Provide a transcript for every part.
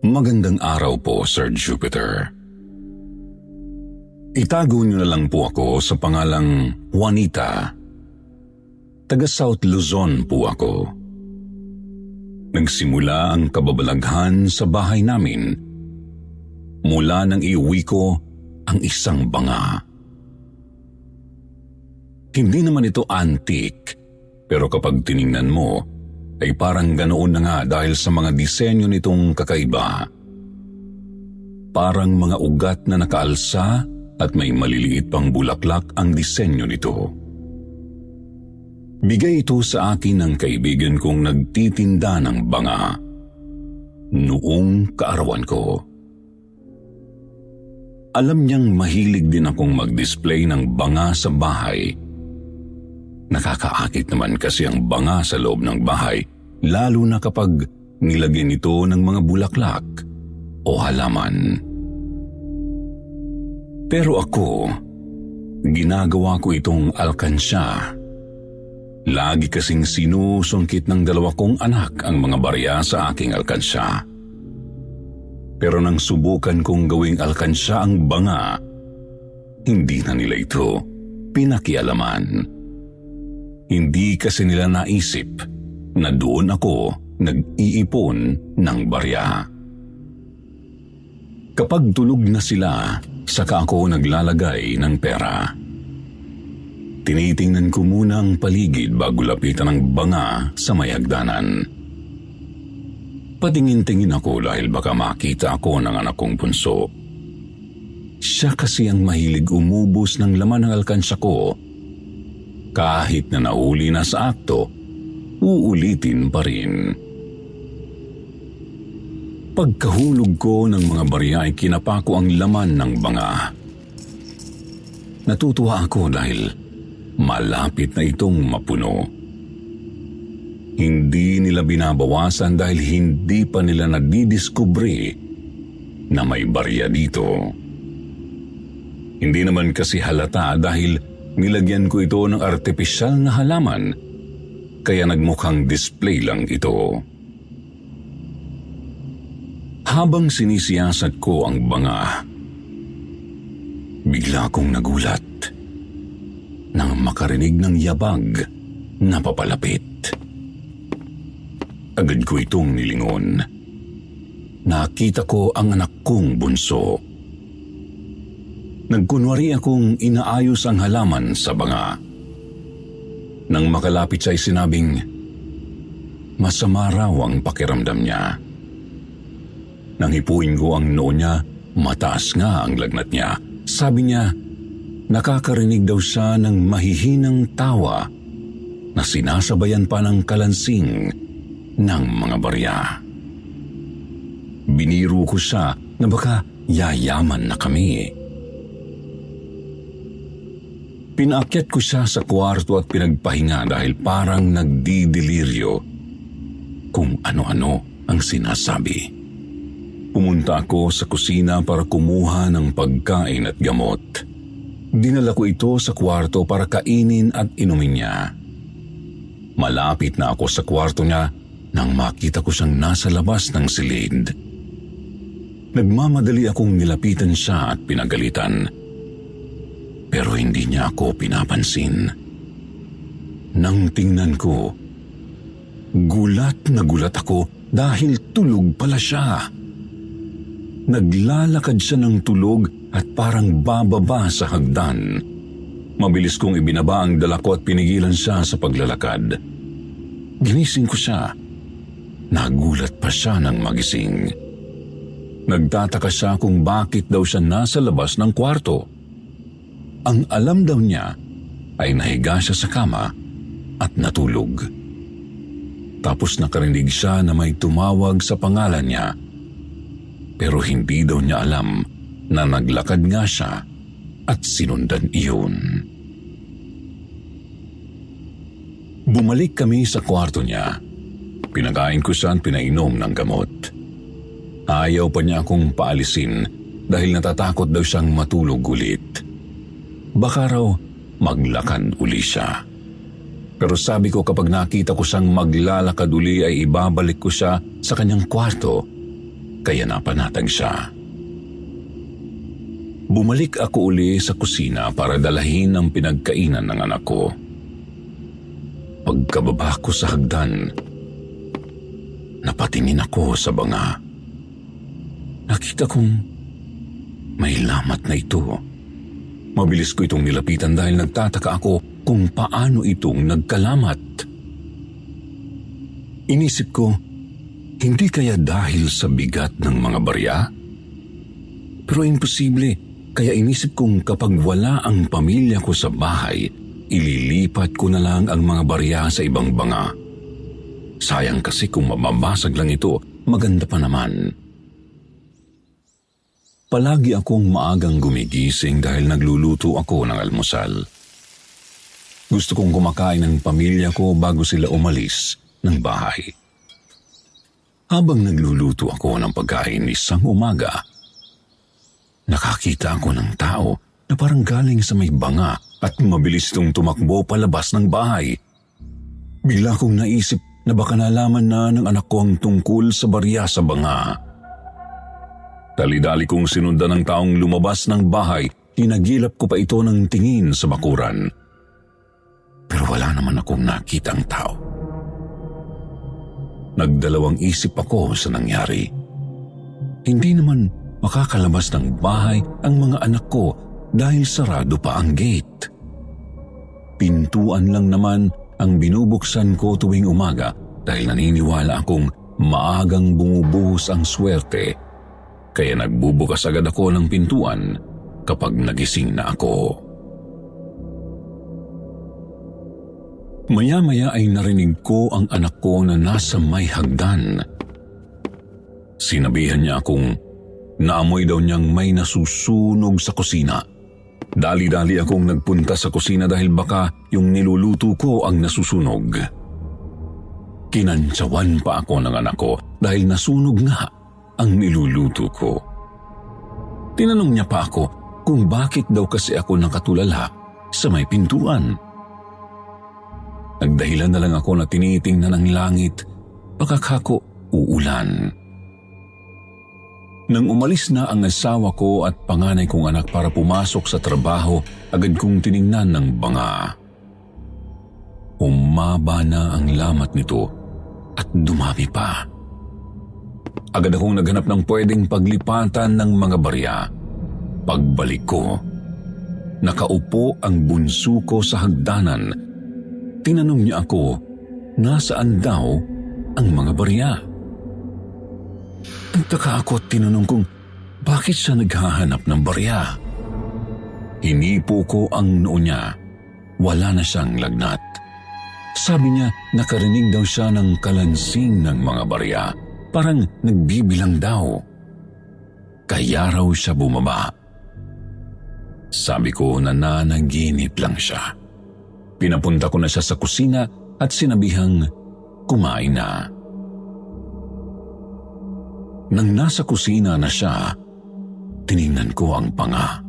Magandang araw po, Sir Jupiter. Itago niyo na lang po ako sa pangalang Juanita. Taga South Luzon po ako. Nagsimula ang kababalaghan sa bahay namin mula nang iuwi ko ang isang banga. Hindi naman ito antique, pero kapag tiningnan mo, ay parang ganoon na nga dahil sa mga disenyo nitong kakaiba. Parang mga ugat na nakaalsa at may maliliit pang bulaklak ang disenyo nito. Bigay ito sa akin ng kaibigan kong nagtitinda ng banga. Noong kaarawan ko. Alam niyang mahilig din akong mag-display ng banga sa bahay Nakakaakit naman kasi ang banga sa loob ng bahay, lalo na kapag nilagyan ito ng mga bulaklak o halaman. Pero ako, ginagawa ko itong alkansya. Lagi kasing sinusungkit ng dalawa kong anak ang mga barya sa aking alkansya. Pero nang subukan kong gawing alkansya ang banga, hindi na nila ito pinakialaman. Hindi kasi nila naisip na doon ako nag-iipon ng barya. Kapag tulog na sila, saka ako naglalagay ng pera. Tinitingnan ko muna ang paligid bago lapitan ng banga sa may hagdanan. Patingin-tingin ako dahil baka makita ako ng anak kong punso. Siya kasi ang mahilig umubos ng laman ng alkansya ko kahit na nauli na sa akto, uulitin pa rin. Pagkahulog ko ng mga barya ay kinapako ang laman ng banga. Natutuwa ako dahil malapit na itong mapuno. Hindi nila binabawasan dahil hindi pa nila nadidiskubre na may barya dito. Hindi naman kasi halata dahil Nilagyan ko ito ng artipisyal na halaman, kaya nagmukhang display lang ito. Habang sinisiyasat ko ang banga, bigla kong nagulat nang makarinig ng yabag na papalapit. Agad ko itong nilingon. Nakita ko ang anak kong bunso. Nagkunwari akong inaayos ang halaman sa banga. Nang makalapit siya ay sinabing, masama raw ang pakiramdam niya. Nang hipuin ko ang noo niya, mataas nga ang lagnat niya. Sabi niya, nakakarinig daw siya ng mahihinang tawa na sinasabayan pa ng kalansing ng mga barya. Biniru ko siya na baka yayaman na kami. Pinaakyat ko siya sa kwarto at pinagpahinga dahil parang nagdidiliryo kung ano-ano ang sinasabi. Pumunta ako sa kusina para kumuha ng pagkain at gamot. Dinala ko ito sa kwarto para kainin at inumin niya. Malapit na ako sa kwarto niya nang makita ko siyang nasa labas ng silid. Nagmamadali akong nilapitan siya at pinagalitan pero hindi niya ako pinapansin. Nang tingnan ko, gulat na gulat ako dahil tulog pala siya. Naglalakad siya ng tulog at parang bababa sa hagdan. Mabilis kong ibinaba ang dala at pinigilan siya sa paglalakad. Ginising ko siya. Nagulat pa siya ng magising. Nagtataka siya kung bakit daw siya nasa labas ng kwarto. Ang alam daw niya ay nahiga siya sa kama at natulog. Tapos nakarinig siya na may tumawag sa pangalan niya. Pero hindi daw niya alam na naglakad nga siya at sinundan iyon. Bumalik kami sa kwarto niya. Pinakain ko siya at pinainom ng gamot. Ayaw pa niya akong paalisin dahil natatakot daw siyang matulog ulit. Baka raw maglakan uli siya. Pero sabi ko kapag nakita ko siyang maglalakad uli ay ibabalik ko siya sa kanyang kwarto, kaya napanatag siya. Bumalik ako uli sa kusina para dalahin ang pinagkainan ng anak ko. Pagkababa ko sa hagdan, napatingin ako sa banga. Nakita kong may lamat na ito. Mabilis ko itong nilapitan dahil nagtataka ako kung paano itong nagkalamat. Inisip ko, hindi kaya dahil sa bigat ng mga barya? Pero imposible kaya inisip kong kapag wala ang pamilya ko sa bahay, ililipat ko na lang ang mga barya sa ibang banga. Sayang kasi kung mababasag lang ito, maganda pa naman. Palagi akong maagang gumigising dahil nagluluto ako ng almusal. Gusto kong kumakain ng pamilya ko bago sila umalis ng bahay. Habang nagluluto ako ng pagkain isang umaga, Nakakita ako ng tao na parang galing sa may banga at mabilis itong tumakbo palabas ng bahay. Bigla kong naisip na baka nalaman na ng anak ko ang tungkol sa barya sa banga. Dali-dali kong sinundan ng taong lumabas ng bahay, hinagilap ko pa ito ng tingin sa bakuran. Pero wala naman akong nakitang tao. Nagdalawang isip ako sa nangyari. Hindi naman makakalabas ng bahay ang mga anak ko dahil sarado pa ang gate. Pintuan lang naman ang binubuksan ko tuwing umaga dahil naniniwala akong maagang bumubuhos ang swerte kaya nagbubukas agad ako ng pintuan kapag nagising na ako. Maya-maya ay narinig ko ang anak ko na nasa may hagdan. Sinabihan niya akong Naamoy daw niyang may nasusunog sa kusina. Dali-dali akong nagpunta sa kusina dahil baka yung niluluto ko ang nasusunog. Kinantsawan pa ako ng anak ko dahil nasunog nga ang niluluto ko. Tinanong niya pa ako kung bakit daw kasi ako nakatulala sa may pintuan. Nagdahilan na lang ako na tinitingnan ang langit, baka kako uulan. Nang umalis na ang asawa ko at panganay kong anak para pumasok sa trabaho, agad kong tiningnan ng banga. Umaba na ang lamat nito at dumami pa. Agad akong naghanap ng pwedeng paglipatan ng mga barya. Pagbalik ko, nakaupo ang bunso ko sa hagdanan. Tinanong niya ako, nasaan daw ang mga barya? Nagtaka ako at tinanong kong bakit siya naghahanap ng barya. Hinipo ko ang noo niya. Wala na siyang lagnat. Sabi niya nakarinig daw siya ng kalansing ng mga barya. Parang nagbibilang daw. Kaya raw siya bumaba. Sabi ko na nanaginip lang siya. Pinapunta ko na siya sa kusina at sinabihang kumain na. Nang nasa kusina na siya, tiningnan ko ang panga.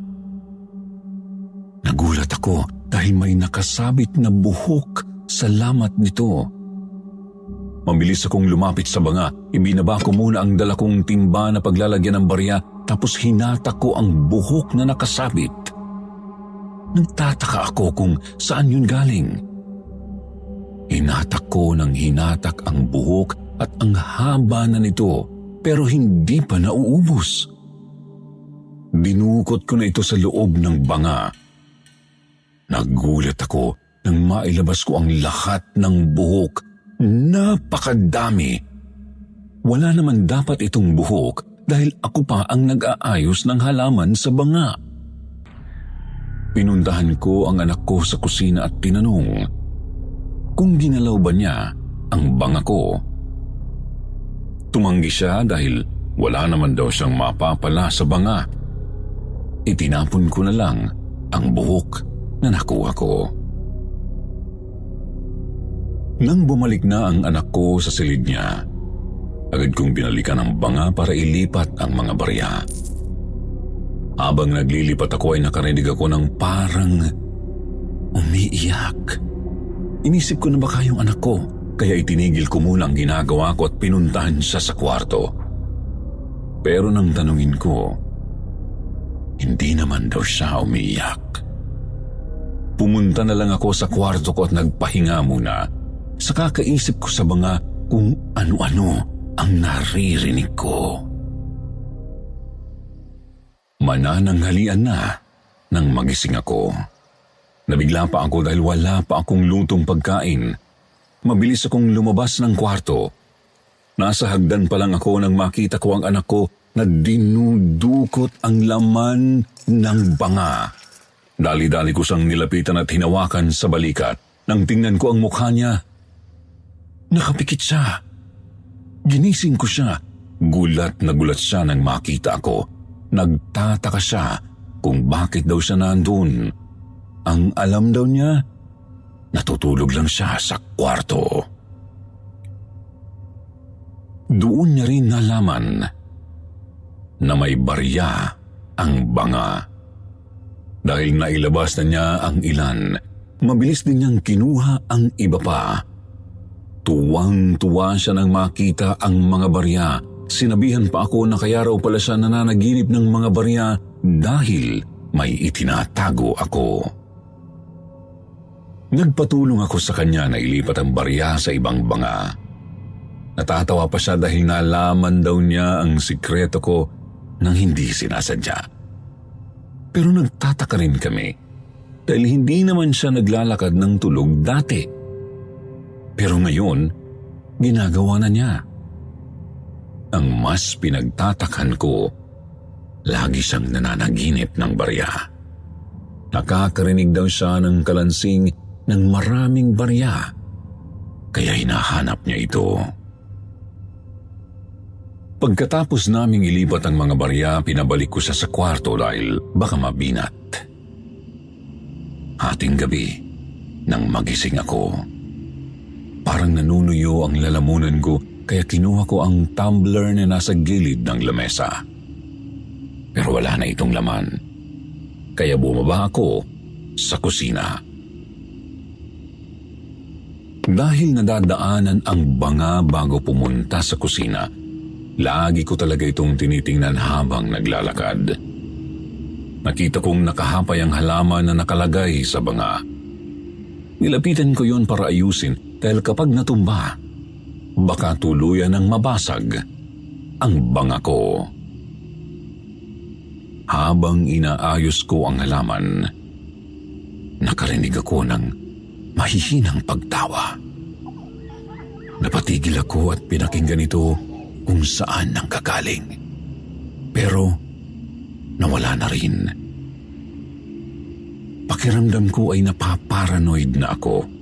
Nagulat ako dahil may nakasabit na buhok sa lamat nito. Mabilis akong lumapit sa banga, ibinaba ko muna ang dala kong timba na paglalagyan ng barya tapos hinata ko ang buhok na nakasabit. Nagtataka ako kung saan yun galing. Hinatak ko ng hinatak ang buhok at ang haba na nito pero hindi pa nauubos. Dinukot ko na ito sa loob ng banga. Nagulat ako nang mailabas ko ang lahat ng buhok. Napakadami. Wala naman dapat itong buhok dahil ako pa ang nag-aayos ng halaman sa banga. Pinuntahan ko ang anak ko sa kusina at tinanong kung ginalaw ba niya ang banga ko. Tumanggi siya dahil wala naman daw siyang mapapala sa banga. Itinapon ko na lang ang buhok na nakuha ko. Nang bumalik na ang anak ko sa silid niya, agad kong binalikan ang banga para ilipat ang mga barya. Habang naglilipat ako ay nakarinig ako ng parang umiiyak. Inisip ko na baka yung anak ko, kaya itinigil ko muna ang ginagawa ko at pinuntahan siya sa kwarto. Pero nang tanungin ko, hindi naman daw siya umiiyak. Pumunta na lang ako sa kwarto ko at nagpahinga muna. Sa kakaisip ko sa mga kung ano-ano ang naririnig ko manananghalian na nang magising ako. Nabigla pa ako dahil wala pa akong lutong pagkain. Mabilis akong lumabas ng kwarto. Nasa hagdan pa lang ako nang makita ko ang anak ko na dinudukot ang laman ng banga. Dali-dali ko siyang nilapitan at hinawakan sa balikat. Nang tingnan ko ang mukha niya, nakapikit siya. Ginising ko siya. Gulat na gulat siya nang makita ako. Nagtataka siya kung bakit daw siya nandun. Ang alam daw niya, natutulog lang siya sa kwarto. Doon niya rin nalaman na may barya ang banga. Dahil nailabas na niya ang ilan, mabilis din niyang kinuha ang iba pa. Tuwang-tuwa siya nang makita ang mga barya Sinabihan pa ako na kaya raw pala siya nananaginip ng mga barya dahil may itinatago ako. Nagpatulong ako sa kanya na ilipat ang barya sa ibang banga. Natatawa pa siya dahil nalaman daw niya ang sikreto ko nang hindi sinasadya. Pero nagtataka rin kami dahil hindi naman siya naglalakad ng tulog dati. Pero ngayon, ginagawa na niya. Ang mas pinagtatakan ko, lagi siyang nananaginip ng barya. Nakakarinig daw siya ng kalansing ng maraming barya, kaya hinahanap niya ito. Pagkatapos naming ilipat ang mga barya, pinabalik ko siya sa kwarto dahil baka mabinat. Hating gabi, nang magising ako, parang nanunuyo ang lalamunan ko kaya kinuha ko ang tumbler na nasa gilid ng lamesa. Pero wala na itong laman. Kaya bumaba ako sa kusina. Dahil nadadaanan ang banga bago pumunta sa kusina, lagi ko talaga itong tinitingnan habang naglalakad. Nakita kong nakahapay ang halaman na nakalagay sa banga. Nilapitan ko yon para ayusin dahil kapag natumba, baka tuluyan ng mabasag ang banga ko. Habang inaayos ko ang halaman, nakarinig ako ng mahihinang pagtawa. Napatigil ako at pinakinggan ito kung saan nang kagaling. Pero nawala na rin. Pakiramdam ko ay napaparanoid na ako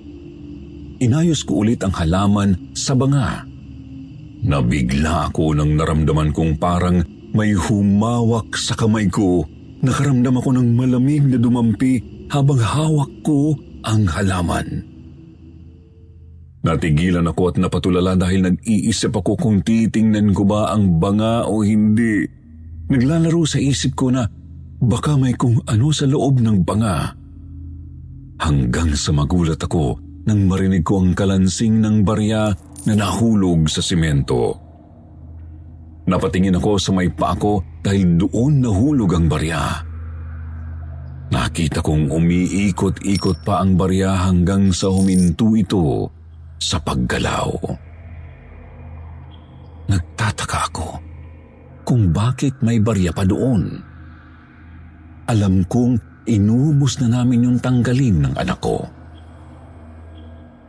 inayos ko ulit ang halaman sa banga. Nabigla ako nang naramdaman kong parang may humawak sa kamay ko. Nakaramdam ako ng malamig na dumampi habang hawak ko ang halaman. Natigilan ako at napatulala dahil nag-iisip ako kung titingnan ko ba ang banga o hindi. Naglalaro sa isip ko na baka may kung ano sa loob ng banga. Hanggang sa magulat ako nang marinig ko ang kalansing ng barya na nahulog sa simento. Napatingin ako sa may pa ako dahil doon nahulog ang barya. Nakita kong umiikot-ikot pa ang barya hanggang sa huminto ito sa paggalaw. Nagtataka ako kung bakit may barya pa doon. Alam kong inubos na namin yung tanggalin ng anak ko.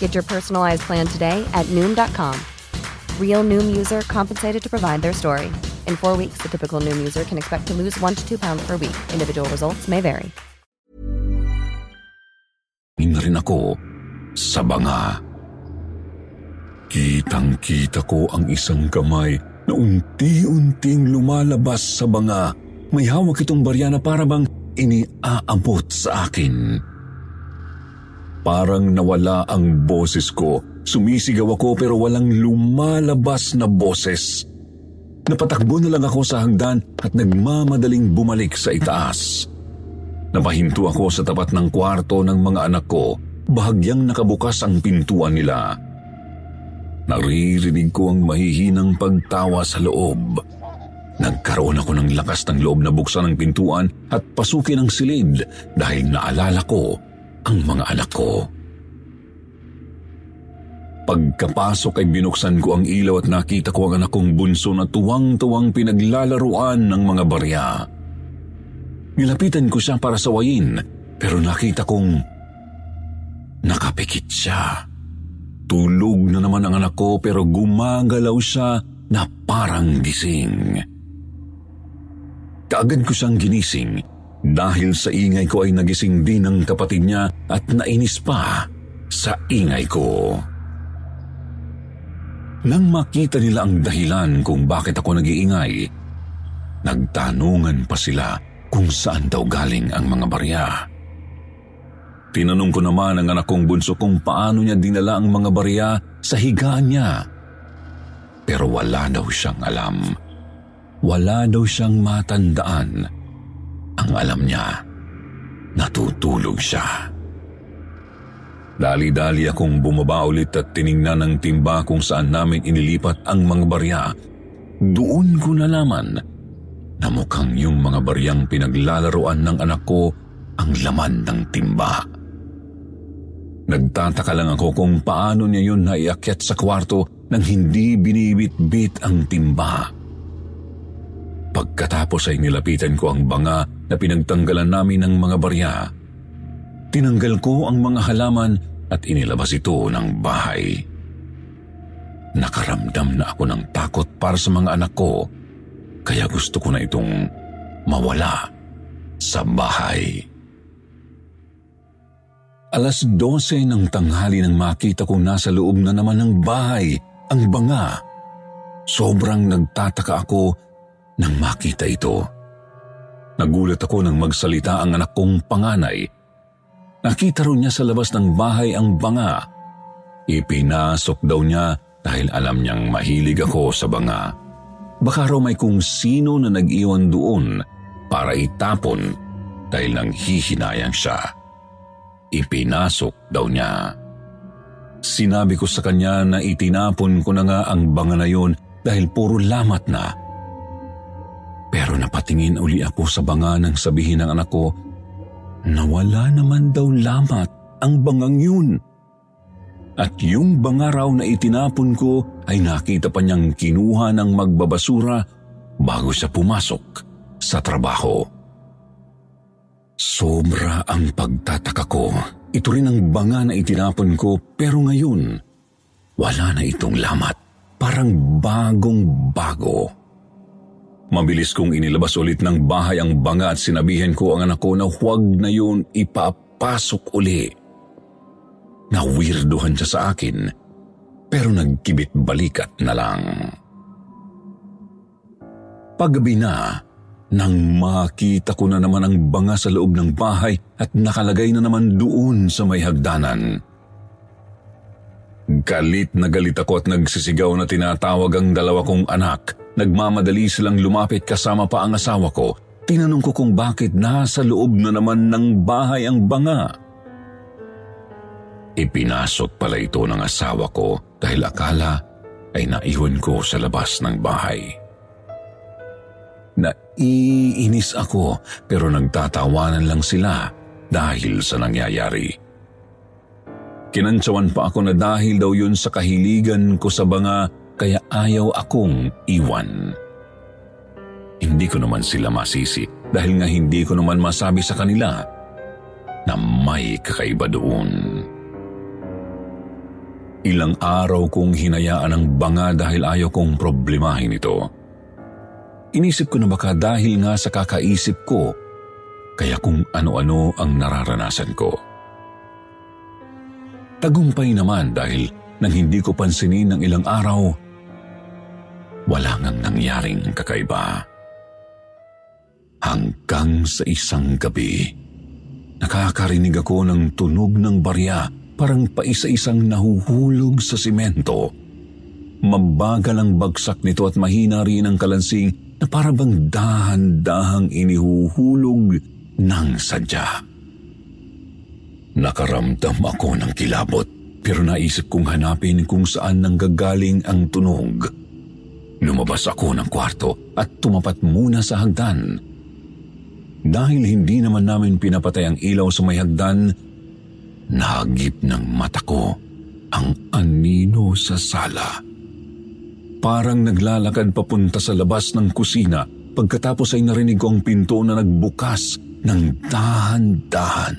Get your personalized plan today at Noom.com. Real Noom user compensated to provide their story. In four weeks, the typical Noom user can expect to lose one to two pounds per week. Individual results may vary. na rin ako sa banga. Kitang-kita ko ang isang kamay na unti-unting lumalabas sa banga. May hawak itong barya na para bang iniaabot sa akin. Parang nawala ang boses ko. Sumisigaw ako pero walang lumalabas na boses. Napatakbo na lang ako sa hagdan at nagmamadaling bumalik sa itaas. Napahinto ako sa tapat ng kwarto ng mga anak ko. Bahagyang nakabukas ang pintuan nila. Naririnig ko ang mahihinang pagtawa sa loob. Nagkaroon ako ng lakas ng loob na buksan ang pintuan at pasukin ang silid dahil naalala ko ang mga anak ko. Pagkapasok ay binuksan ko ang ilaw at nakita ko ang anak kong bunso na tuwang-tuwang pinaglalaruan ng mga barya. Nilapitan ko siya para sawayin pero nakita kong nakapikit siya. Tulog na naman ang anak ko pero gumagalaw siya na parang gising. Kaagad ko siyang ginising dahil sa ingay ko ay nagising din ang kapatid niya at nainis pa sa ingay ko. Nang makita nila ang dahilan kung bakit ako nag-iingay, nagtanungan pa sila kung saan daw galing ang mga barya. Tinanong ko naman ang anak kong bunso kung paano niya dinala ang mga barya sa higaan niya. Pero wala daw siyang alam. Wala daw siyang matandaan. Ang alam niya, natutulog siya. Dali-dali akong bumaba ulit at tiningnan ng timba kung saan namin inilipat ang mga barya. Doon ko nalaman na mukhang yung mga baryang pinaglalaroan ng anak ko ang laman ng timba. Nagtataka lang ako kung paano niya yun naiakyat sa kwarto nang hindi binibit-bit ang timba. Pagkatapos ay nilapitan ko ang banga na pinagtanggalan namin ng mga barya. Tinanggal ko ang mga halaman at inilabas ito ng bahay. Nakaramdam na ako ng takot para sa mga anak ko, kaya gusto ko na itong mawala sa bahay. Alas 12 ng tanghali nang makita kong nasa loob na naman ng bahay ang banga. Sobrang nagtataka ako nang makita ito. Nagulat ako nang magsalita ang anak kong panganay. Nakita rin niya sa labas ng bahay ang banga. Ipinasok daw niya dahil alam niyang mahilig ako sa banga. Baka raw may kung sino na nag-iwan doon para itapon dahil nang hihinayang siya. Ipinasok daw niya. Sinabi ko sa kanya na itinapon ko na nga ang banga na yun dahil puro lamat na. Pero napatingin uli ako sa banga nang sabihin ng anak ko na wala naman daw lamat ang bangang yun. At yung banga raw na itinapon ko ay nakita pa niyang kinuha ng magbabasura bago siya pumasok sa trabaho. Sobra ang pagtataka ko. Ito rin ang banga na itinapon ko pero ngayon, wala na itong lamat. Parang bagong bago. Mabilis kong inilabas ulit ng bahay ang banga at sinabihan ko ang anak ko na huwag na yun ipapasok uli. Nawirduhan siya sa akin pero nagkibit balikat na lang. Paggabi na, nang makita ko na naman ang banga sa loob ng bahay at nakalagay na naman doon sa may hagdanan. Galit na galit ako at nagsisigaw na tinatawag ang dalawa kong anak. Nagmamadali silang lumapit kasama pa ang asawa ko. Tinanong ko kung bakit nasa loob na naman ng bahay ang banga. Ipinasok pala ito ng asawa ko dahil akala ay naiwan ko sa labas ng bahay. Naiinis ako pero nagtatawanan lang sila dahil sa nangyayari. Kinantsawan pa ako na dahil daw yun sa kahiligan ko sa banga kaya ayaw akong iwan. Hindi ko naman sila masisi dahil nga hindi ko naman masabi sa kanila na may kakaiba doon. Ilang araw kong hinayaan ang banga dahil ayaw kong problemahin ito. Inisip ko na baka dahil nga sa kakaisip ko, kaya kung ano-ano ang nararanasan ko. Tagumpay naman dahil nang hindi ko pansinin ng ilang araw, wala ngang nangyaring kakaiba. Hanggang sa isang gabi, nakakarinig ako ng tunog ng barya parang paisa-isang nahuhulog sa simento. Mabagal ang bagsak nito at mahina rin ang kalansing na parabang dahan-dahang inihuhulog ng sadya. Nakaramdam ako ng kilabot pero naisip kong hanapin kung saan nanggagaling ang tunog. Lumabas ako ng kwarto at tumapat muna sa hagdan. Dahil hindi naman namin pinapatay ang ilaw sa may hagdan, nahagip ng mata ko ang anino sa sala. Parang naglalakad papunta sa labas ng kusina pagkatapos ay narinig ko ang pinto na nagbukas ng dahan-dahan.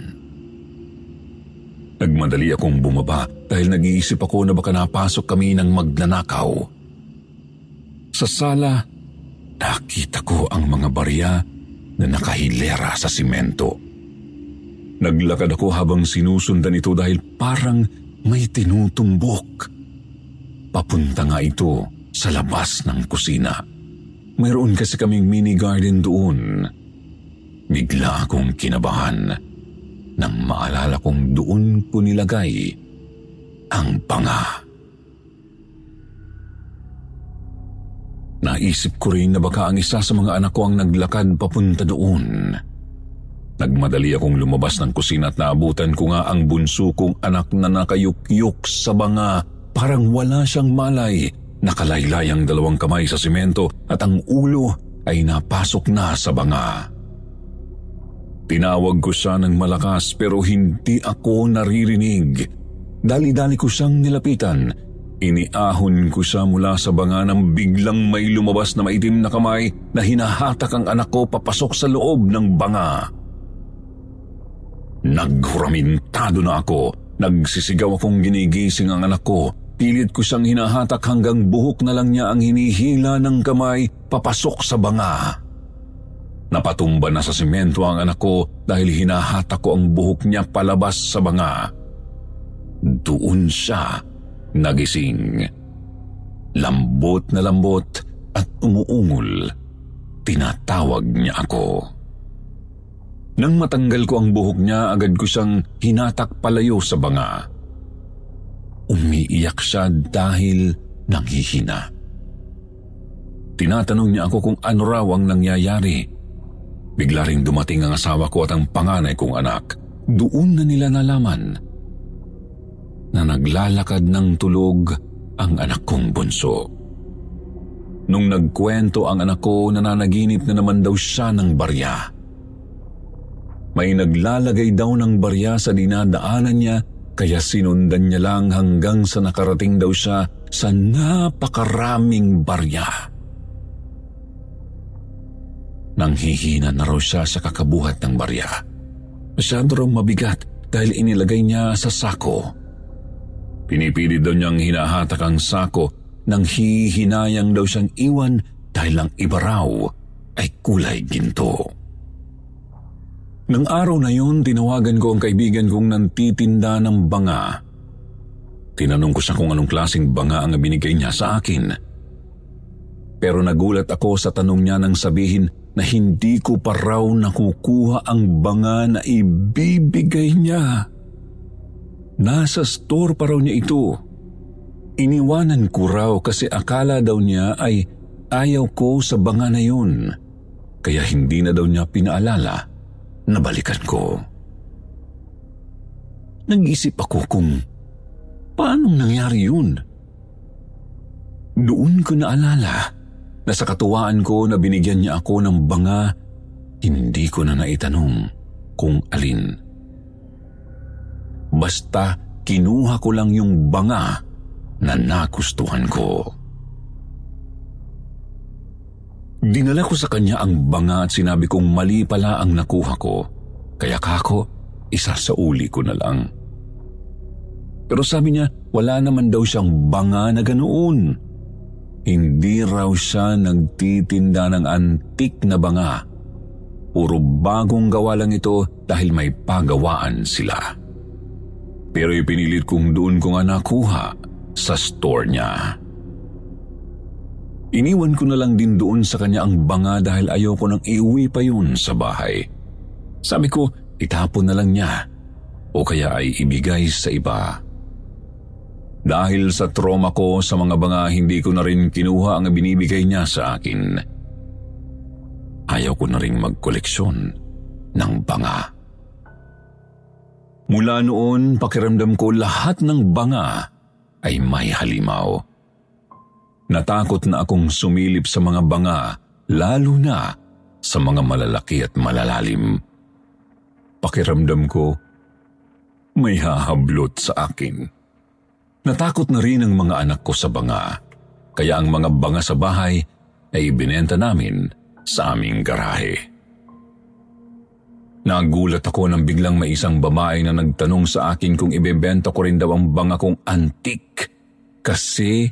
Nagmadali akong bumaba dahil nag-iisip ako na baka napasok kami ng magnanakaw. Sa sala, nakita ko ang mga barya na nakahilera sa simento. Naglakad ako habang sinusundan ito dahil parang may tinutumbok. Papunta nga ito sa labas ng kusina. Mayroon kasi kaming mini garden doon. Bigla akong kinabahan nang maalala kong doon ko nilagay ang panga. Naisip ko rin na baka ang isa sa mga anak ko ang naglakad papunta doon. Nagmadali akong lumabas ng kusina at naabutan ko nga ang bunso kong anak na nakayukyuk sa banga. Parang wala siyang malay. Nakalaylay ang dalawang kamay sa simento at ang ulo ay napasok na sa banga. Tinawag ko siya ng malakas pero hindi ako naririnig. Dali-dali ko siyang nilapitan. Iniahon ko siya mula sa banga nang biglang may lumabas na maitim na kamay na hinahatak ang anak ko papasok sa loob ng banga. Naghuramintado na ako. Nagsisigaw akong ginigising ang anak ko. Pilit ko siyang hinahatak hanggang buhok na lang niya ang hinihila ng kamay papasok sa banga. Napatumba na sa simento ang anak ko dahil hinahatak ko ang buhok niya palabas sa banga. Doon siya nagising. Lambot na lambot at umuungol. Tinatawag niya ako. Nang matanggal ko ang buhok niya, agad ko siyang hinatak palayo sa banga. Umiiyak siya dahil nanghihina. Tinatanong niya ako kung ano raw ang nangyayari. Bigla ring dumating ang asawa ko at ang panganay kong anak. Doon na nila nalaman na naglalakad ng tulog ang anak kong bunso. Nung nagkwento ang anak ko, nananaginip na naman daw siya ng barya. May naglalagay daw ng barya sa dinadaanan niya kaya sinundan niya lang hanggang sa nakarating daw siya sa napakaraming barya. Nang hihina na raw siya sa kakabuhat ng barya. Masyado raw mabigat dahil inilagay niya sa sako. Pinipilit daw niyang hinahatak ang sako nang hihinayang daw siyang iwan dahil ang iba raw ay kulay ginto. Nang araw na yun, tinawagan ko ang kaibigan kong nantitinda ng banga. Tinanong ko siya kung anong klaseng banga ang binigay niya sa akin. Pero nagulat ako sa tanong niya nang sabihin na hindi ko pa raw nakukuha ang banga na ibibigay niya. Nasa store pa raw niya ito. Iniwanan ko raw kasi akala daw niya ay ayaw ko sa banga na yun. Kaya hindi na daw niya pinaalala na balikan ko. Nag-isip ako kung paanong nangyari yun. Doon ko naalala na sa katuwaan ko na binigyan niya ako ng banga, hindi ko na naitanong kung alin. Basta kinuha ko lang yung banga na nagustuhan ko. Dinala ko sa kanya ang banga at sinabi kong mali pala ang nakuha ko, kaya kako, isa sa uli ko na lang. Pero sabi niya, wala naman daw siyang banga na ganoon. Hindi raw siya nagtitinda ng antik na banga. Puro bagong gawa lang ito dahil may pagawaan sila. Pero ipinilit kong doon ko nga nakuha sa store niya. Iniwan ko na lang din doon sa kanya ang banga dahil ayoko nang iuwi pa yun sa bahay. Sabi ko, itapon na lang niya o kaya ay ibigay sa iba. Dahil sa trauma ko sa mga banga, hindi ko na rin kinuha ang binibigay niya sa akin. Ayaw ko na rin magkoleksyon ng banga. Mula noon, pakiramdam ko lahat ng banga ay may halimaw. Natakot na akong sumilip sa mga banga, lalo na sa mga malalaki at malalalim. Pakiramdam ko, may hahablot sa akin. Natakot na rin ang mga anak ko sa banga, kaya ang mga banga sa bahay ay ibinenta namin sa aming garahe. Nagulat ako nang biglang may isang babae na nagtanong sa akin kung ibebenta ko rin daw ang banga kong antik kasi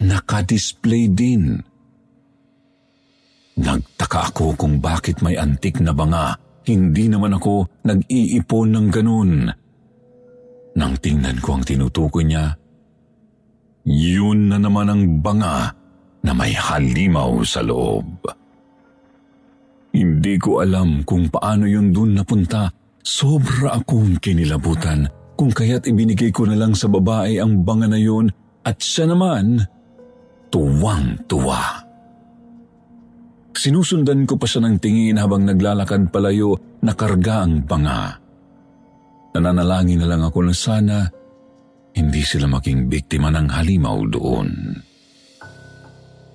nakadisplay din. Nagtaka ako kung bakit may antik na banga. Hindi naman ako nag-iipon ng ganun. Nang tingnan ko ang tinutukoy niya, yun na naman ang banga na may halimaw sa loob. Hindi ko alam kung paano yun dun napunta. Sobra akong kinilabutan kung kaya't ibinigay ko na lang sa babae ang banga na yun at siya naman tuwang-tuwa. Sinusundan ko pa siya ng tingin habang naglalakad palayo na karga ang banga. Nananalangin na lang ako na sana hindi sila maging biktima ng halimaw doon.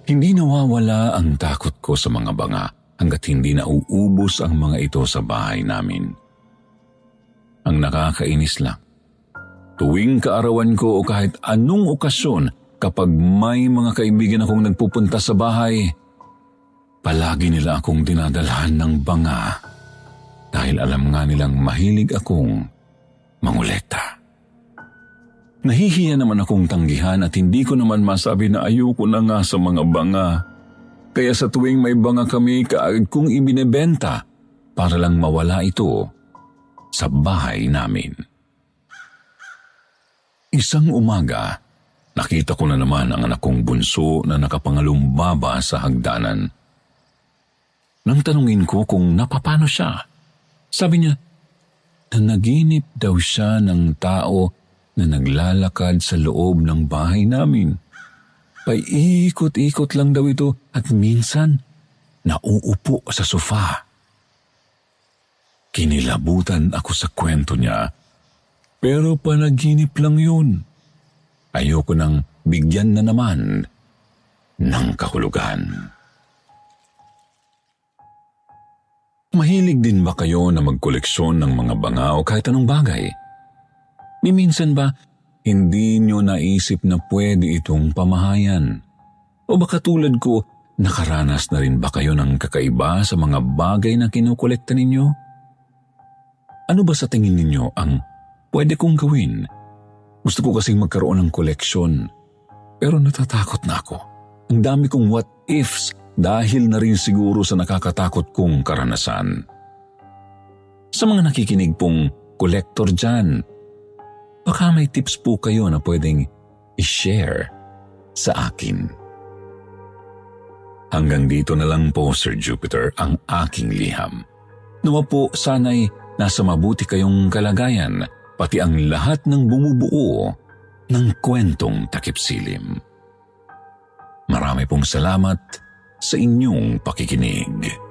Hindi nawawala ang takot ko sa mga banga hanggat hindi na uubos ang mga ito sa bahay namin. Ang nakakainis lang, tuwing kaarawan ko o kahit anong okasyon kapag may mga kaibigan akong nagpupunta sa bahay, palagi nila akong dinadalhan ng banga dahil alam nga nilang mahilig akong mangulekta. Nahihiya naman akong tanggihan at hindi ko naman masabi na ayoko na nga sa mga banga. Kaya sa tuwing may banga kami, kaagad kong ibinebenta para lang mawala ito sa bahay namin. Isang umaga, nakita ko na naman ang anak kong bunso na nakapangalumbaba sa hagdanan. Nang tanungin ko kung napapano siya, sabi niya, na naginip daw siya ng tao na naglalakad sa loob ng bahay namin. Paiikot-ikot lang daw ito at minsan nauupo sa sofa. Kinilabutan ako sa kwento niya, pero panaginip lang yun. Ayoko nang bigyan na naman ng kahulugan. Mahilig din ba kayo na magkoleksyon ng mga banga kahit anong bagay? Ni minsan ba hindi nyo naisip na pwede itong pamahayan? O baka tulad ko, nakaranas na rin ba kayo ng kakaiba sa mga bagay na kinukolekta ninyo? Ano ba sa tingin ninyo ang pwede kong gawin? Gusto ko kasing magkaroon ng koleksyon, pero natatakot na ako. Ang dami kong what ifs dahil na rin siguro sa nakakatakot kong karanasan. Sa mga nakikinig pong kolektor dyan, Baka may tips po kayo na pwedeng i-share sa akin. Hanggang dito na lang po, Sir Jupiter, ang aking liham. Nawa po sana'y nasa mabuti kayong kalagayan, pati ang lahat ng bumubuo ng kwentong takip silim. Marami pong salamat sa inyong pakikinig.